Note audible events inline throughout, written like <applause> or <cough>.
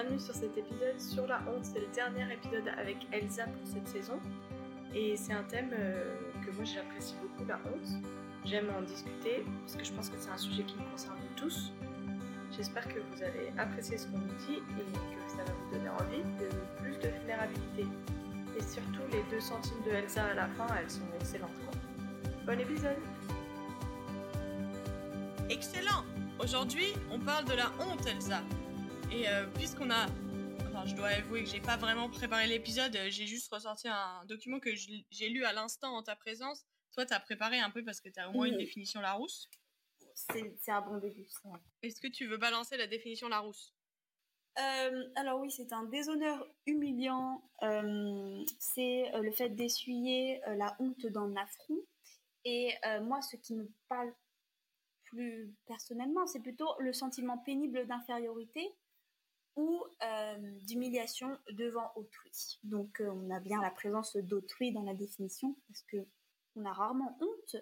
bienvenue sur cet épisode sur la honte. C'est le dernier épisode avec Elsa pour cette saison. Et c'est un thème euh, que moi j'apprécie beaucoup, la honte. J'aime en discuter parce que je pense que c'est un sujet qui nous concerne tous. J'espère que vous allez apprécier ce qu'on nous dit et que ça va vous donner envie de plus de vulnérabilité. Et surtout, les deux centimes de Elsa à la fin, elles sont excellentes. Bon épisode Excellent Aujourd'hui, on parle de la honte, Elsa. Et euh, puisqu'on a... Enfin, je dois avouer que j'ai pas vraiment préparé l'épisode, euh, j'ai juste ressorti un document que j'ai lu à l'instant en ta présence. Toi, tu as préparé un peu parce que tu as au moins une définition Larousse. C'est un bon début. Est-ce que tu veux balancer la définition Larousse? Euh, alors oui, c'est un déshonneur humiliant. Euh, c'est le fait d'essuyer la honte dans l'affront. Et moi, ce qui me parle plus personnellement, c'est plutôt le sentiment pénible d'infériorité ou euh, d'humiliation devant autrui. Donc euh, on a bien la présence d'autrui dans la définition parce que on a rarement honte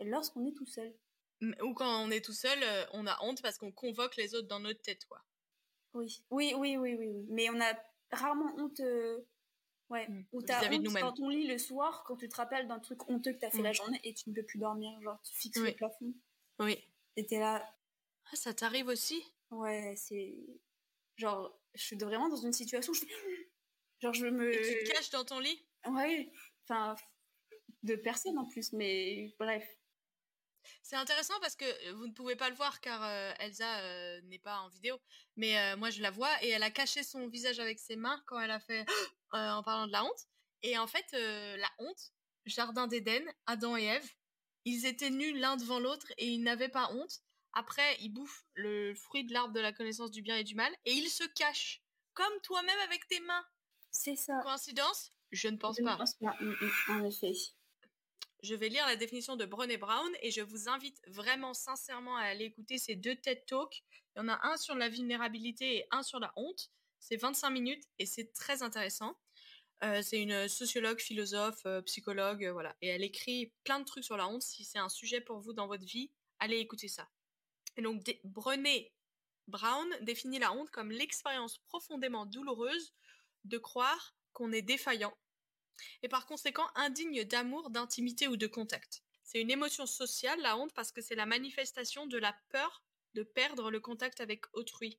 lorsqu'on est tout seul. Ou quand on est tout seul, euh, on a honte parce qu'on convoque les autres dans notre tête, quoi. Oui, oui, oui, oui, oui, oui. Mais on a rarement honte. Ouais, mmh. ou t'as honte quand on lit le soir, quand tu te rappelles d'un truc honteux que t'as fait la mmh. journée et tu ne peux plus dormir, genre tu fixes le plafond. Oui. Et t'es là. Ah, ça t'arrive aussi? Ouais, c'est. Genre, je suis vraiment dans une situation où je <gasps> Genre, je me. Et tu te caches dans ton lit? Ouais. Enfin, de personne en plus, mais bref. C'est intéressant parce que vous ne pouvez pas le voir car euh, Elsa euh, n'est pas en vidéo, mais euh, moi je la vois et elle a caché son visage avec ses mains quand elle a fait <gasps> en parlant de la honte. Et en fait, la honte, Jardin d'Éden, Adam et Ève, ils étaient nus l'un devant l'autre et ils n'avaient pas honte. Après, ils bouffent le fruit de l'arbre de la connaissance du bien et du mal et ils se cachent, comme toi-même avec tes mains. C'est ça. Coïncidence? Je ne pense pas. pense pas, mm, mm, en effet. Je vais lire la définition de Brené Brown et je vous invite vraiment sincèrement à aller écouter ces deux TED Talks. Il y en a un sur la vulnérabilité et un sur la honte. C'est 25 minutes et c'est très intéressant. Euh, c'est une sociologue, philosophe, euh, psychologue, euh, voilà. Et elle écrit plein de trucs sur la honte. Si c'est un sujet pour vous dans votre vie, allez écouter ça. Et donc, Brené Brown définit la honte comme l'expérience profondément douloureuse de croire qu'on est défaillant et par conséquent indigne d'amour, d'intimité ou de contact. C'est une émotion sociale, la honte, parce que c'est la manifestation de la peur de perdre le contact avec autrui.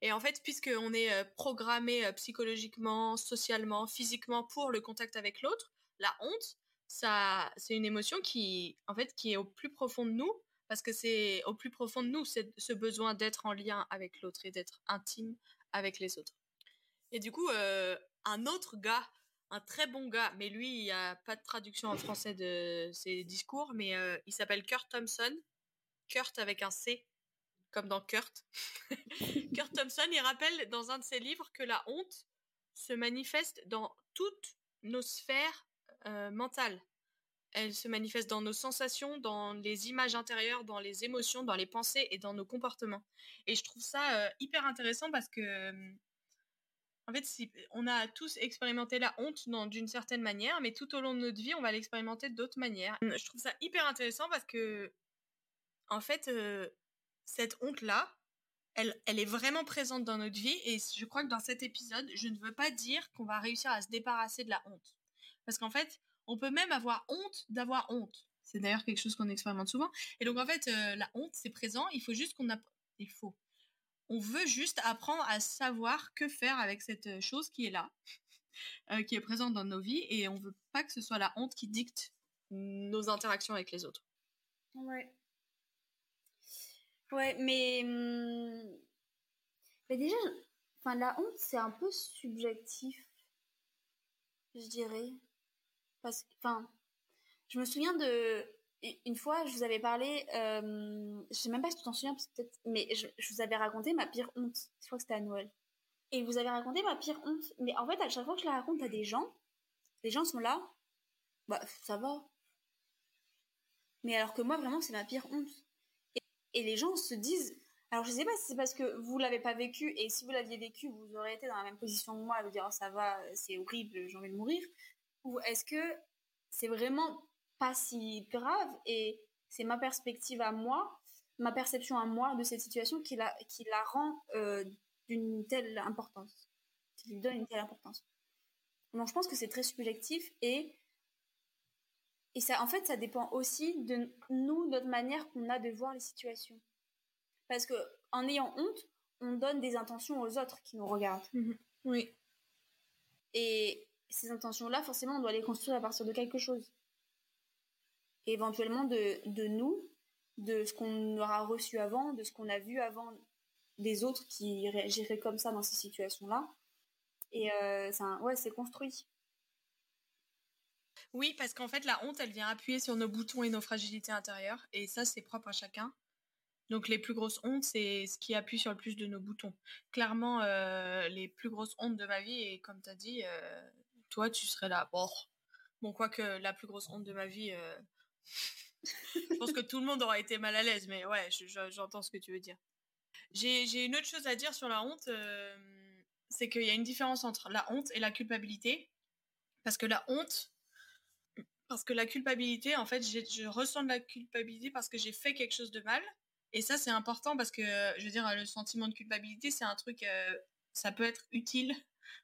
Et en fait, puisqu'on est euh, programmé euh, psychologiquement, socialement, physiquement pour le contact avec l'autre, la honte, c'est une émotion qui, en fait, qui est au plus profond de nous, parce que c'est au plus profond de nous, c'est ce besoin d'être en lien avec l'autre et d'être intime avec les autres. Et du coup, euh, un autre gars, un très bon gars, mais lui, il n'y a pas de traduction en français de ses discours, mais il s'appelle Kurt Thompson. Kurt avec un C, comme dans Kurt. <laughs> Kurt Thompson, il rappelle dans un de ses livres que la honte se manifeste dans toutes nos sphères euh, mentales. Elle se manifeste dans nos sensations, dans les images intérieures, dans les émotions, dans les pensées et dans nos comportements. Et je trouve ça euh, hyper intéressant parce que, euh, en fait, si, on a tous expérimenté la honte d'une certaine manière, mais tout au long de notre vie, on va l'expérimenter d'autres manières. Je trouve ça hyper intéressant parce que, en fait, cette honte-là, elle, elle est vraiment présente dans notre vie et je crois que dans cet épisode, je ne veux pas dire qu'on va réussir à se débarrasser de la honte. Parce qu'en fait, on peut même avoir honte d'avoir honte. C'est d'ailleurs quelque chose qu'on expérimente souvent. Et donc en fait, euh, la honte, c'est présent. Il faut juste qu'on a... Il faut. On veut juste apprendre à savoir que faire avec cette euh, chose qui est là, euh, qui est présente dans nos vies, et on veut pas que ce soit la honte qui dicte nos interactions avec les autres. Ouais. Ouais, mais, hum, mais déjà, enfin, la honte, c'est un peu subjectif, je dirais. Parce que, enfin, je me souviens de. Une fois, je vous avais parlé, euh, je sais même pas si tu t'en souviens, mais je, vous avais raconté ma pire honte. Je crois que c'était à Noël. Et vous avez raconté ma pire honte. Mais en fait, à chaque fois que je la raconte à des gens, les gens sont là, bah, ça va. Mais alors que moi, vraiment, c'est ma pire honte et les gens se disent alors je sais pas si c'est parce que vous l'avez pas vécu et si vous l'aviez vécu vous auriez été dans la même position que moi à vous dire oh, ça va c'est horrible j'ai envie de mourir ou est-ce que c'est vraiment pas si grave et c'est ma perspective à moi ma perception à moi de cette situation qui la qui la rend euh, d'une telle importance. Tu lui donnes une telle importance. Donc je pense que c'est très subjectif et et ça en fait ça dépend aussi de nous notre manière qu'on a de voir les situations. Parce que en ayant honte, on donne des intentions aux autres qui nous regardent. Mhm. Oui. Et ces intentions-là, forcément, on doit les construire à partir de quelque chose. Éventuellement de, de nous, de ce qu'on aura reçu avant, de ce qu'on a vu avant des autres qui réagiraient comme ça dans ces situations-là. Et euh, ouais, c'est construit. Oui, parce qu'en fait, la honte, elle vient appuyer sur nos boutons et nos fragilités intérieures. Et ça, c'est propre à chacun. Donc, les plus grosses hontes, c'est ce qui appuie sur le plus de nos boutons. Clairement, euh, les plus grosses hontes de ma vie, et comme tu as dit, euh, toi, tu serais là. Bon, bon quoique la plus grosse honte de ma vie, euh, <laughs> je pense que tout le monde aura été mal à l'aise, mais ouais, j'entends ce que tu veux dire. J'ai une autre chose à dire sur la honte, c'est qu'il y a une différence entre la honte et la culpabilité. Parce que la honte, parce que la culpabilité, en fait, je ressens de la culpabilité parce que j'ai fait quelque chose de mal. Et ça, c'est important parce que, je veux dire, le sentiment de culpabilité, c'est un truc, euh, ça peut être utile.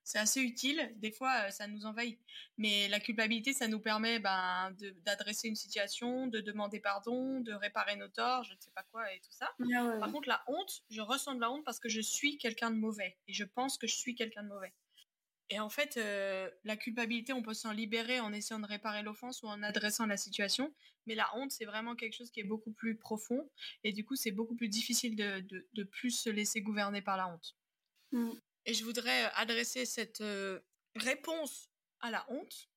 C'est assez utile. Des fois, euh, ça nous envahit. Mais la culpabilité, ça nous permet ben, d'adresser une situation, de demander pardon, de réparer nos torts, je ne sais pas quoi et tout ça. Ah Par contre, la honte, je ressens de la honte parce que je suis quelqu'un de mauvais. Et je pense que je suis quelqu'un de mauvais. Et en fait, euh, la culpabilité, on peut s'en libérer en essayant de réparer l'offense ou en adressant la situation. Mais la honte, c'est vraiment quelque chose qui est beaucoup plus profond. Et du coup, c'est beaucoup plus difficile de, de, plus se laisser gouverner par la honte. Mm. Et je voudrais euh, adresser cette euh, réponse à la honte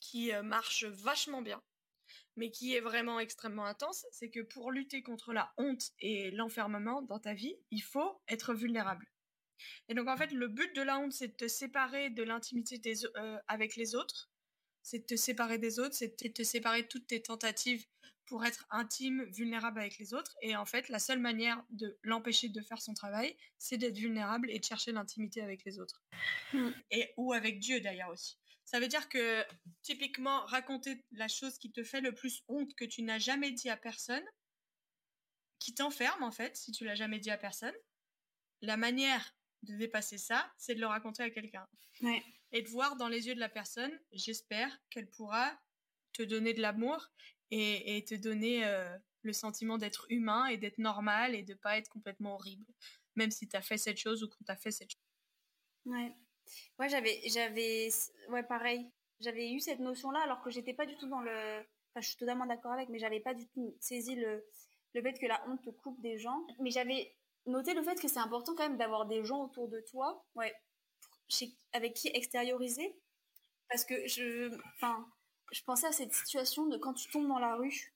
qui marche vachement bien, mais qui est vraiment extrêmement intense. C'est que pour lutter contre la honte et l'enfermement dans ta vie, il faut être vulnérable. Et donc en fait, le but de la honte, c'est de te séparer de l'intimité euh, avec les autres, c'est de te séparer des autres, c'est de te séparer de toutes tes tentatives pour être intime, vulnérable avec les autres. Et en fait, la seule manière de l'empêcher de faire son travail, c'est d'être vulnérable et de chercher l'intimité avec les autres. Mm. Et, ou avec Dieu d'ailleurs aussi. Ça veut dire que typiquement, raconter la chose qui te fait le plus honte que tu n'as jamais dit à personne, qui t'enferme en fait, si tu l'as jamais dit à personne, la manière de dépasser ça, c'est de le raconter à quelqu'un. Et de voir dans les yeux de la personne, j'espère qu'elle pourra te donner de l'amour et, te donner euh, le sentiment d'être humain et d'être normal et de pas être complètement horrible, même si tu as fait cette chose ou qu'on t'a fait cette chose. Ouais. Ouais, j'avais, j'avais, ouais, pareil. J'avais eu cette notion-là alors que j'étais pas du tout dans le. Enfin, je suis totalement d'accord avec, mais j'avais pas du tout saisi le, le fait que la honte te coupe des gens. Mais j'avais noter le fait que c'est important quand même d'avoir des gens autour de toi, ouais, avec qui extérioriser. Parce que je, enfin, je pensais à cette situation de quand tu tombes dans la rue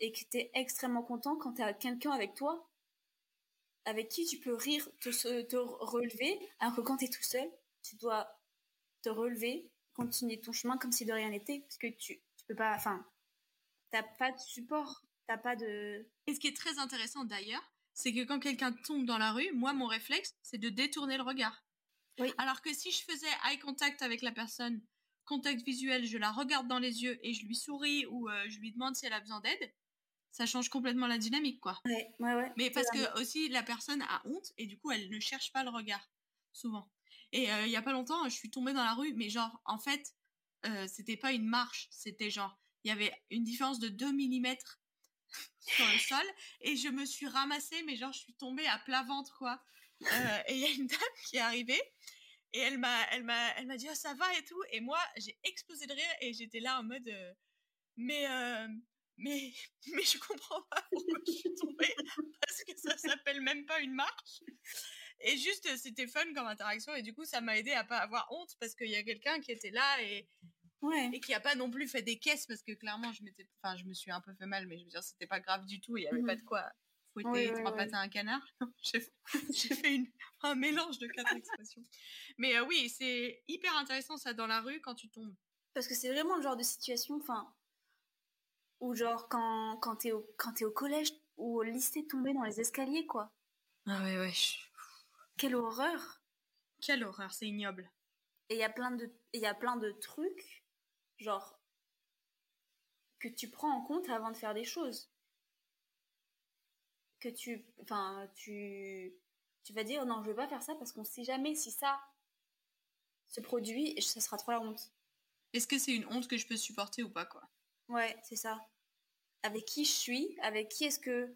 et que tu es extrêmement content quand tu as quelqu'un avec toi, avec qui tu peux rire, te, te relever, alors que quand tu es tout seul, tu dois te relever, continuer ton chemin comme si de rien n'était, parce que tu, tu peux pas, enfin, t'as pas de support, t'as pas de... Et ce qui est très intéressant d'ailleurs, c'est que quand quelqu'un tombe dans la rue, moi, mon réflexe, c'est de détourner le regard. Oui. Alors que si je faisais eye contact avec la personne, contact visuel, je la regarde dans les yeux et je lui souris ou euh, je lui demande si elle a besoin d'aide, ça change complètement la dynamique, quoi. Ouais, ouais, ouais. Mais parce que aussi, la personne a honte et du coup, elle ne cherche pas le regard, souvent. Et euh, il y a pas longtemps, je suis tombée dans la rue, mais genre, en fait, euh, c'était pas une marche, c'était genre, il y avait une différence de 2 mm <laughs> sur le sol et je me suis ramassée, mais genre je suis tombée à plat ventre quoi. Euh, et il y a une dame qui est arrivée et elle m'a, elle m'a, elle m'a dit oh, ça va et tout. Et moi j'ai explosé de rire et j'étais là en mode euh, mais euh, mais <laughs> mais je comprends pas pourquoi je suis tombée <laughs> parce que ça s'appelle même pas une marche. Et juste, c'était fun comme interaction et du coup, ça m'a aidé à pas avoir honte parce qu'il y a quelqu'un qui était là et, et qui a pas non plus fait des caisses parce que clairement je m'étais enfin je me suis un peu fait mal mais je veux dire c'était pas grave du tout il y avait pas de quoi fouetter trois pattes à un canard. <laughs> <laughs> J'ai fait une, un mélange de quatre expressions. Mais euh, oui c'est hyper intéressant ça dans la rue quand tu tombes. Parce que c'est vraiment le genre de situation enfin où genre quand quand t'es au quand es au collège ou au lycée tomber dans les escaliers quoi. Ah ouais ouais quelle horreur. Quelle horreur c'est ignoble. Et il y a plein de il y a plein de trucs genre que tu prends en compte avant de faire des choses que tu enfin tu tu vas dire non, je vais pas faire ça parce qu'on sait jamais si ça se produit et ça sera trop la honte. Est-ce que c'est une honte que je peux supporter ou pas, quoi? Ouais, c'est ça. Avec qui je suis, avec qui est-ce que.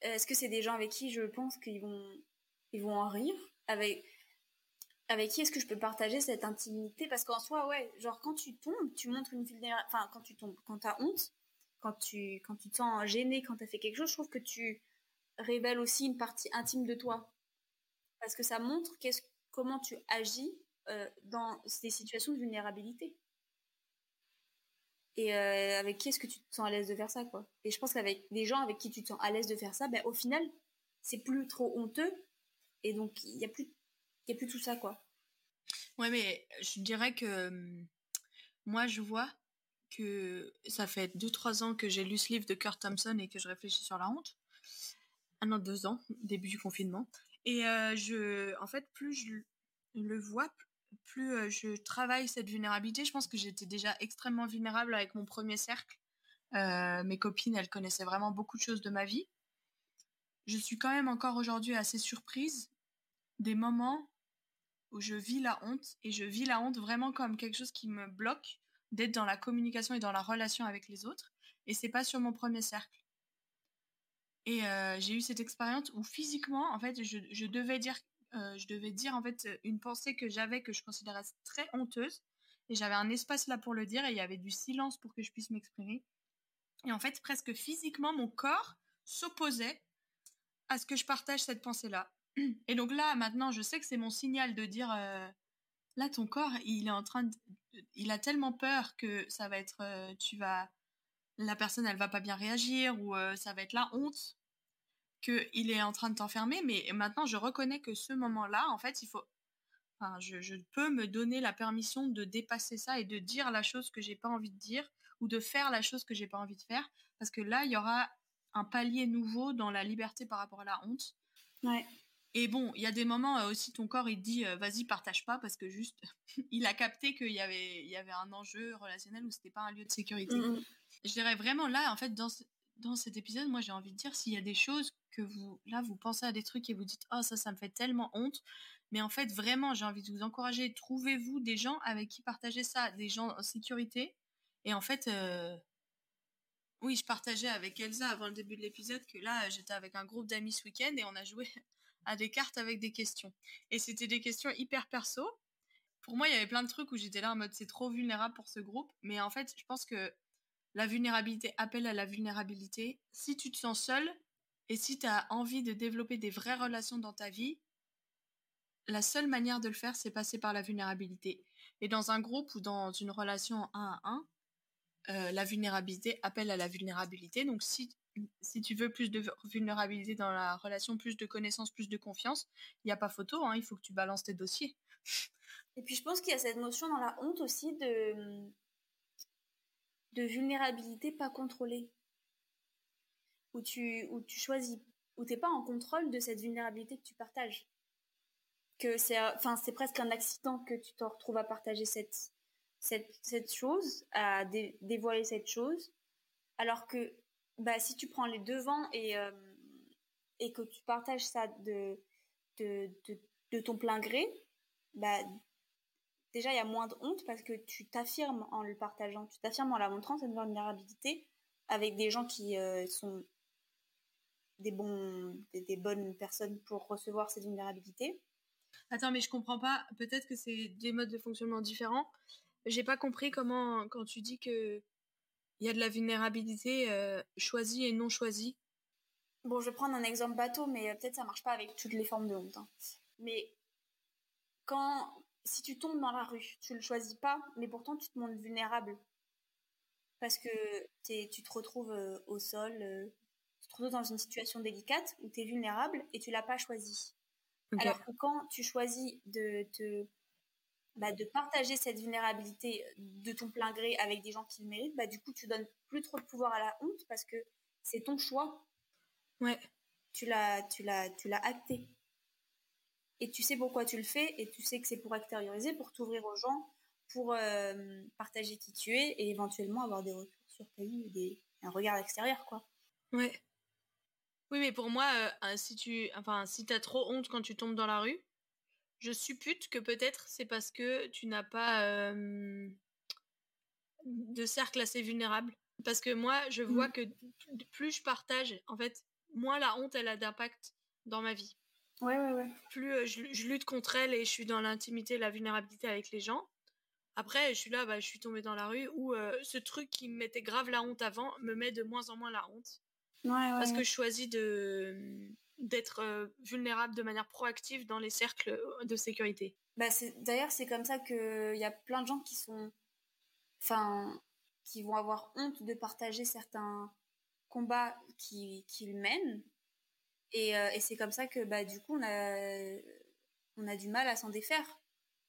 Est-ce que c'est des gens avec qui je pense qu'ils vont, ils vont en rire? Avec, avec qui est-ce que je peux partager cette intimité? Parce qu'en soi, ouais, genre quand tu tombes, tu montres une vulnérabilité. Enfin, quand tu tombes, quand t'as honte, quand tu, quand tu te sens gêné, quand t'as fait quelque chose, je trouve que tu révèles aussi une partie intime de toi. Parce que ça montre comment tu agis euh, dans des situations de vulnérabilité. Et euh, avec qui est-ce que tu te sens à l'aise de faire ça, quoi? Et je pense qu'avec des gens avec qui tu te sens à l'aise de faire ça, ben, au final, c'est plus trop honteux. Et donc, il n'y a, plus, a plus tout ça, quoi. Ouais, mais je dirais que hum, moi, je vois que ça fait 2-3 ans que j'ai lu ce livre de Kurt Thompson et que je réfléchis sur la honte. Un an, deux ans, début du confinement. Et euh, je, en fait, plus je le vois, plus euh, je travaille cette vulnérabilité, je pense que j'étais déjà extrêmement vulnérable avec mon premier cercle. Euh, mes copines, elles connaissaient vraiment beaucoup de choses de ma vie. Je suis quand même encore aujourd'hui assez surprise des moments où je vis la honte et je vis la honte vraiment comme quelque chose qui me bloque d'être dans la communication et dans la relation avec les autres et c'est pas sur mon premier cercle. Et euh, j'ai eu cette expérience où physiquement, en fait, je, devais dire euh, je devais dire en fait une pensée que j'avais que je considérais très honteuse et j'avais un espace là pour le dire et il y avait du silence pour que je puisse m'exprimer. Et en fait, presque physiquement, mon corps s'opposait à ce que je partage cette pensée-là. Et donc là, maintenant, je sais que c'est mon signal de dire euh, là, ton corps, il est en train de, il a tellement peur que ça va être, euh, tu vas, la personne, elle va pas bien réagir ou ça va être la honte qu'il est en train de t'enfermer, mais maintenant je reconnais que ce moment-là, en fait, il faut. Enfin, je, peux me donner la permission de dépasser ça et de dire la chose que j'ai pas envie de dire ou de faire la chose que j'ai pas envie de faire, parce que là, il y aura un palier nouveau dans la liberté par rapport à la honte. Et bon, il y a des moments euh, aussi, ton corps, il dit, euh, vas-y, partage pas, parce que juste, <laughs> il a capté qu'il y avait, il y avait un enjeu relationnel où c'était pas un lieu de sécurité. Je dirais vraiment là, en fait, dans, dans cet épisode, moi, j'ai envie de dire, s'il y a des choses que vous, là, vous pensez à des trucs et vous dites, oh, ça, ça me fait tellement honte. Mais en fait, vraiment, j'ai envie de vous encourager. Trouvez-vous des gens avec qui partager ça, des gens en sécurité? Et en fait, euh, oui, je partageais avec Elsa avant le début de l'épisode que là, j'étais avec un groupe d'amis ce week-end et on a joué à des cartes avec des questions. Et c'était des questions hyper perso. Pour moi, il y avait plein de trucs où j'étais là en mode c'est trop vulnérable pour ce groupe. Mais en fait, je pense que la vulnérabilité appelle à la vulnérabilité. Si tu te sens seul, et si tu as envie de développer des vraies relations dans ta vie, la seule manière de le faire, c'est passer par la vulnérabilité. Et dans un groupe ou dans une relation un à un, euh, la vulnérabilité appelle à la vulnérabilité. Donc si, si tu veux plus de vulnérabilité dans la relation, plus de connaissances, plus de confiance, il n'y a pas photo, hein, il faut que tu balances tes dossiers. <laughs> Et puis je pense qu'il y a cette notion dans la honte aussi de, de vulnérabilité pas contrôlée où tu, où tu choisis, où t'es pas en contrôle de cette vulnérabilité que tu partages. Que c'est, enfin, c'est presque un accident que tu te retrouves à partager cette, cette, cette chose, à dévoiler cette chose, alors que, bah, si tu prends les devants et, euh, et que tu partages ça de, de, de, ton plein gré, bah, déjà il y a moins de honte parce que tu t'affirmes en le partageant, tu t'affirmes en la montrant cette vulnérabilité avec des gens qui euh, sont des, bons, des, bonnes personnes pour recevoir cette vulnérabilité. Attends, mais je comprends pas. Peut-être que c'est des modes de fonctionnement différents. J'ai pas compris comment, quand tu dis que il y a de la vulnérabilité euh, choisie et non choisie. Bon, je vais prendre un exemple bateau, mais euh, peut-être ça marche pas avec toutes les formes de honte. Hein. Mais quand, si tu tombes dans la rue, tu le choisis pas, mais pourtant tu te montres vulnérable parce que tu te retrouves euh, au sol, te retrouves dans une situation délicate où tu es vulnérable et tu l'as pas choisi. Alors que quand tu choisis de te bah, de partager cette vulnérabilité de ton plein gré avec des gens qui le méritent, bah, du coup, tu donnes plus trop de pouvoir à la honte parce que c'est ton choix. Ouais. Tu l'as, tu l'as, tu l'as acté. Et tu sais pourquoi tu le fais et tu sais que c'est pour extérioriser, pour t'ouvrir aux gens, pour euh, partager qui tu es et éventuellement avoir des retours sur ta vie, des, un regard extérieur, quoi. Ouais. Oui, mais pour moi, euh, si tu, enfin, si t'as trop honte quand tu tombes dans la rue, je suppute que peut-être c'est parce que tu n'as pas euh, de cercle assez vulnérable. Parce que moi, je vois mmh. que plus je partage, en fait, moins la honte, elle a d'impact dans ma vie. Ouais, ouais, ouais. Plus euh, je, lutte contre elle et je suis dans l'intimité, la vulnérabilité avec les gens. Après, je suis là, bah, je suis tombée dans la rue où ce truc qui me mettait grave la honte avant me met de moins en moins la honte parce que je choisis de d'être euh, vulnérable de manière proactive dans les cercles de sécurité. Bah d'ailleurs c'est comme ça que il y a plein de gens qui sont enfin qui vont avoir honte de partager certains combats qu'ils mènent et, euh, et c'est comme ça que bah du coup on a on a du mal à s'en défaire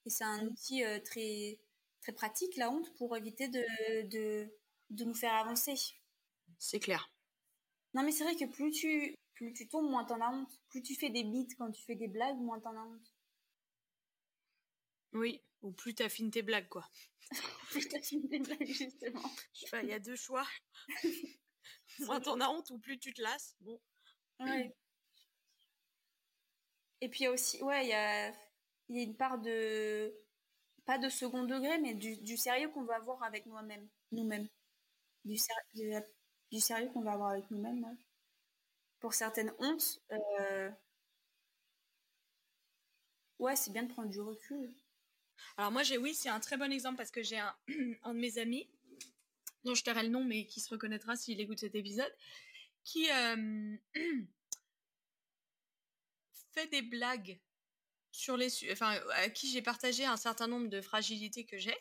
et c'est un outil euh, très très pratique la honte pour éviter de, de, de nous faire avancer. C'est clair. Non, mais c'est vrai que plus tu, plus tu tombes, moins t'en as honte. Plus tu fais des bits quand tu fais des blagues, moins t'en as honte. Oui, ou plus t'affines tes blagues, quoi. <laughs> plus t'affines tes blagues, justement. il y a deux choix. <laughs> moins t'en as honte ou plus tu te lasses. Bon. Ouais. Et puis il y a aussi, ouais, il y a, y a une part de, pas de second degré, mais du, du sérieux qu'on va avoir avec nous-mêmes. Nous-mêmes. Du, sérieux du sérieux qu'on va avoir avec nous-mêmes. Pour certaines hontes, euh, ouais, c'est bien de prendre du recul. Alors moi, j'ai oui, c'est un très bon exemple parce que j'ai un, <clears throat> de mes amis, dont je tairai le nom, mais qui se reconnaîtra s'il écoute cet épisode, qui euh, <clears throat> fait des blagues sur les, enfin, à qui j'ai partagé un certain nombre de fragilités que j'ai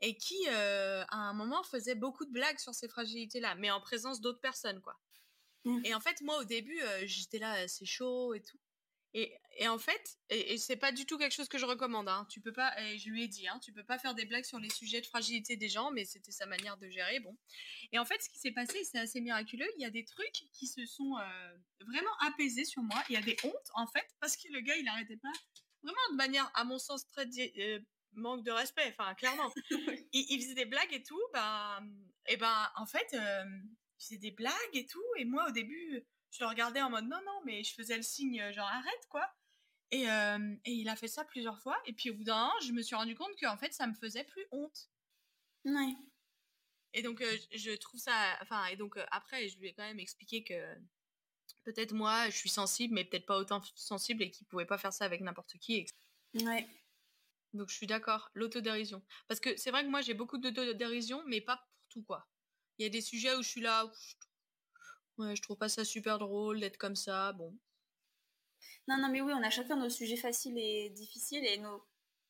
et qui, euh, à un moment, faisait beaucoup de blagues sur ces fragilités-là, mais en présence d'autres personnes, quoi. Mmh. Et en fait, moi, au début, euh, j'étais là, c'est chaud et tout. Et, et en fait, et, c'est pas du tout quelque chose que je recommande. Hein. Tu peux pas, et je lui ai dit, hein, tu peux pas faire des blagues sur les sujets de fragilité des gens, mais c'était sa manière de gérer. Bon. Et en fait, ce qui s'est passé, c'est assez miraculeux. Il y a des trucs qui se sont euh, vraiment apaisés sur moi. Il y a des hontes, en fait, parce que le gars, il arrêtait pas, vraiment de manière, à mon sens, très manque de respect, enfin clairement. <laughs> il, faisait des blagues et tout, bah, et ben en fait, euh, il faisait des blagues et tout, et moi au début, je le regardais en mode non non, mais je faisais le signe genre arrête quoi. Et, euh, et il a fait ça plusieurs fois, et puis au bout d'un an, je me suis rendu compte qu'en fait ça me faisait plus honte. Ouais. Et donc euh, je trouve ça, enfin et donc après je lui ai quand même expliqué que peut-être moi je suis sensible, mais peut-être pas autant sensible et qu'il pouvait pas faire ça avec n'importe qui. Ouais. Donc je suis d'accord, l'autodérision. Parce que c'est vrai que moi j'ai beaucoup d'autodérision, mais pas pour tout quoi. Il y a des sujets où je suis là, je... ouais, je trouve pas ça super drôle d'être comme ça, bon. Non, non, mais oui, on a chacun nos sujets faciles et difficiles et nos...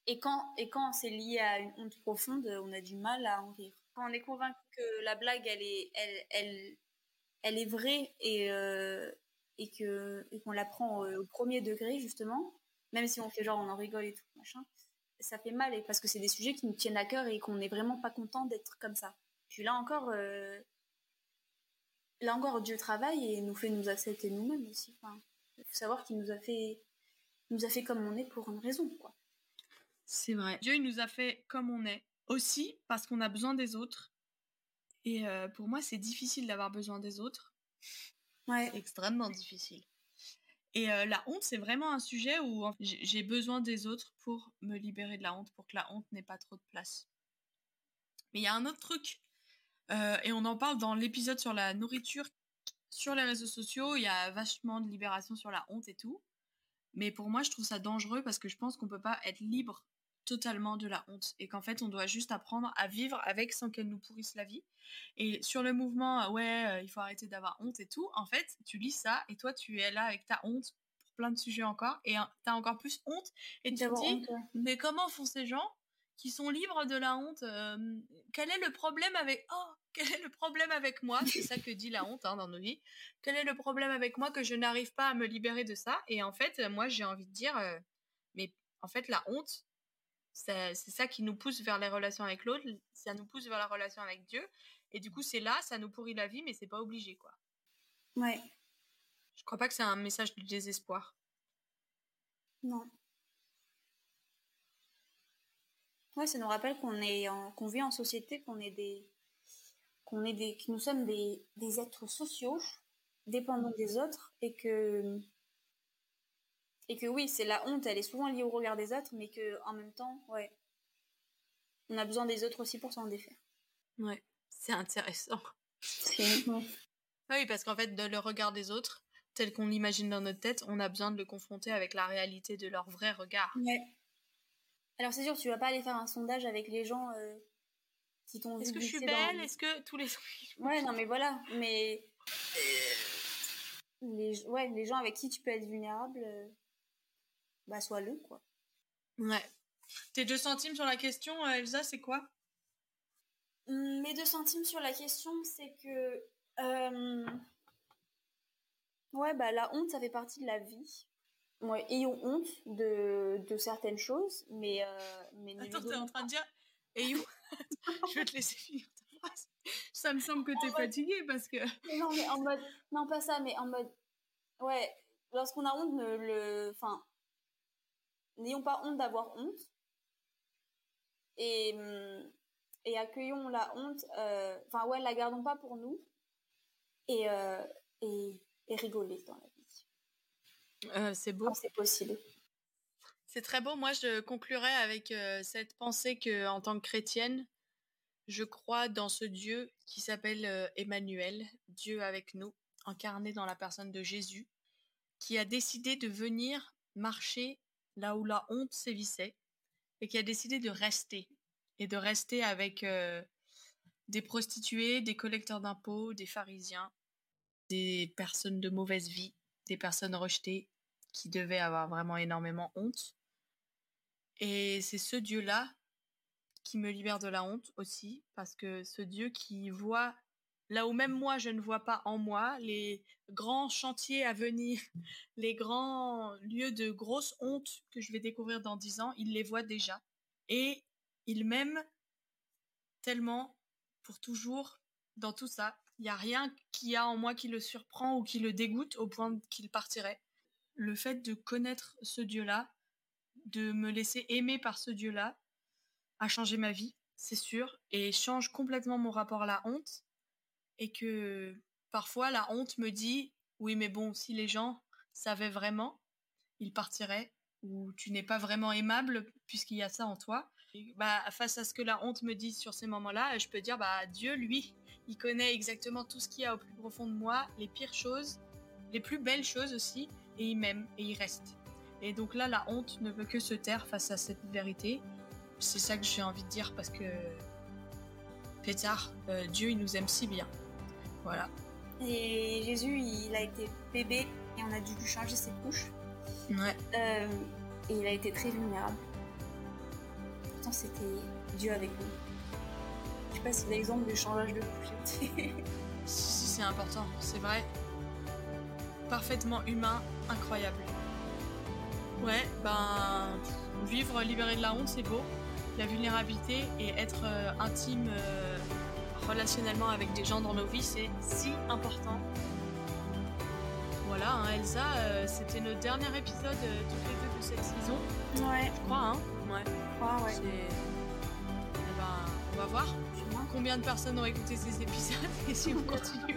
Et quand, et quand c'est lié à une honte profonde, on a du mal à en rire. Quand on est convaincu que la blague, elle est, elle, elle, elle est vraie et, euh, et que et qu'on la prend au, au premier degré justement, même si on fait genre on en rigole et tout machin, ça fait mal et parce que c'est des sujets qui nous tiennent à cœur et qu'on n'est vraiment pas content d'être comme ça. Puis là encore, euh, là encore, Dieu travaille et nous fait nous accepter nous-mêmes aussi. Enfin, il faut savoir qu'il nous a fait, nous a fait comme on est pour une raison, quoi. C'est vrai. Dieu, il nous a fait comme on est aussi parce qu'on a besoin des autres. Et euh, pour moi, c'est difficile d'avoir besoin des autres. Ouais. Extrêmement difficile. Et euh, la honte, c'est vraiment un sujet où j'ai besoin des autres pour me libérer de la honte, pour que la honte n'ait pas trop de place. Mais il y a un autre truc, euh, et on en parle dans l'épisode sur la nourriture. Sur les réseaux sociaux, il y a vachement de libération sur la honte et tout. Mais pour moi, je trouve ça dangereux parce que je pense qu'on peut pas être libre totalement de la honte et qu'en fait on doit juste apprendre à vivre avec sans qu'elle nous pourrisse la vie. Et sur le mouvement, ouais, euh, il faut arrêter d'avoir honte et tout, en fait, tu lis ça et toi tu es là avec ta honte pour plein de sujets encore et tu as encore plus honte et tu te dis, mais comment font ces gens qui sont libres de la honte euh, Quel est le problème avec... Oh quel est le problème avec moi C'est ça que dit la honte hein, dans nos vies. Quel est le problème avec moi que je n'arrive pas à me libérer de ça Et en fait, moi, j'ai envie de dire, euh, mais en fait, la honte, c'est ça qui nous pousse vers les relations avec l'autre, ça nous pousse vers la relation avec Dieu. Et du coup, c'est là, ça nous pourrit la vie, mais c'est pas obligé, quoi. Ouais. Je crois pas que c'est un message de désespoir. Non. Ouais, ça nous rappelle qu'on est qu'on vit en société, qu'on est des qu'on est des que nous sommes des, des êtres sociaux dépendant des autres et que et que oui, c'est la honte, elle est souvent liée au regard des autres, mais que en même temps, ouais, on a besoin des autres aussi pour s'en défaire. Ouais, c'est intéressant. <laughs> Ah oui, parce qu'en fait, dans le regard des autres, tel qu'on l'imagine dans notre tête, on a besoin de le confronter avec la réalité de leur vrai regard. Ouais. Alors c'est sûr, tu vas pas aller faire un sondage avec les gens euh, qui t'ont Est-ce que je suis belle? Est-ce que tous les Ouais, non mais voilà, mais les ouais, les gens avec qui tu peux être vulnérable euh, bah sois-le quoi. Ouais. Tes deux centimes sur la question, euh, Elsa, c'est quoi? Hum, Mes deux centimes sur la question, c'est que ouais, bah la honte, ça fait partie de la vie ouais, ayons honte de, de certaines choses, mais. Euh, mais Attends, t'es en train de dire. Ayons. je vais te laisser finir ta phrase. Ça me semble que t'es fatiguée parce que. Non, mais en mode. Non, pas ça, mais en mode. Ouais, lorsqu'on a honte, le. Enfin. N'ayons pas honte d'avoir honte. Et. Et accueillons la honte. Euh, enfin, ouais, la gardons pas pour nous. Et. Euh, et, et rigoler dans la vie. Euh, c'est beau. c'est possible. C'est très beau. Moi, je conclurai avec euh, cette pensée que, en tant que chrétienne, je crois dans ce Dieu qui s'appelle euh, Emmanuel, Dieu avec nous, incarné dans la personne de Jésus, qui a décidé de venir marcher là où la honte sévissait et qui a décidé de rester et de rester avec des prostituées, des collecteurs d'impôts, des pharisiens, des personnes de mauvaise vie, des personnes rejetées, qui devait avoir vraiment énormément honte. Et c'est ce Dieu-là qui me libère de la honte aussi, parce que ce Dieu qui voit là où même moi je ne vois pas en moi les grands chantiers à venir, <laughs> les grands lieux de grosse honte que je vais découvrir dans dix ans, il les voit déjà. Et il m'aime tellement pour toujours dans tout ça. Il n'y a rien qui a en moi qui le surprend ou qui le dégoûte au point qu'il partirait le fait de connaître ce Dieu-là, de me laisser aimer par ce Dieu-là, a changé ma vie, c'est sûr, et change complètement mon rapport à la honte. Et que parfois la honte me dit oui, mais bon, si les gens savaient vraiment, ils partiraient, ou tu n'es pas vraiment aimable puisqu'il y a ça en toi. bah, face à ce que la honte me dit sur ces moments-là, je peux dire bah Dieu, lui, il connaît exactement tout ce qu'il y a au plus profond de moi, les pires choses, les plus belles choses aussi, et il m'aime et il reste. Et donc là, la honte ne peut que se taire face à cette vérité. C'est ça que j'ai envie de dire parce que pétard, euh, Dieu il nous aime si bien. Voilà. Et Jésus, il a été bébé et on a dû lui changer ses couches. Ouais. Euh, et il a été très vulnérable. Pourtant, c'était Dieu avec nous. Je sais pas si l'exemple du changage de couches était. <laughs> si, c'est important, c'est vrai parfaitement humain, incroyable. Ouais, ben, vivre libéré de la honte, c'est beau. La vulnérabilité et être euh, intime euh, relationnellement avec des gens dans nos vies, c'est si important. Voilà, hein, Elsa, euh, c'était notre dernier épisode de cette saison. Ouais. Je crois, hein Ouais. Je crois, ouais. Eh ben, on va voir combien de personnes ont écouté ces épisodes <laughs> et si on continue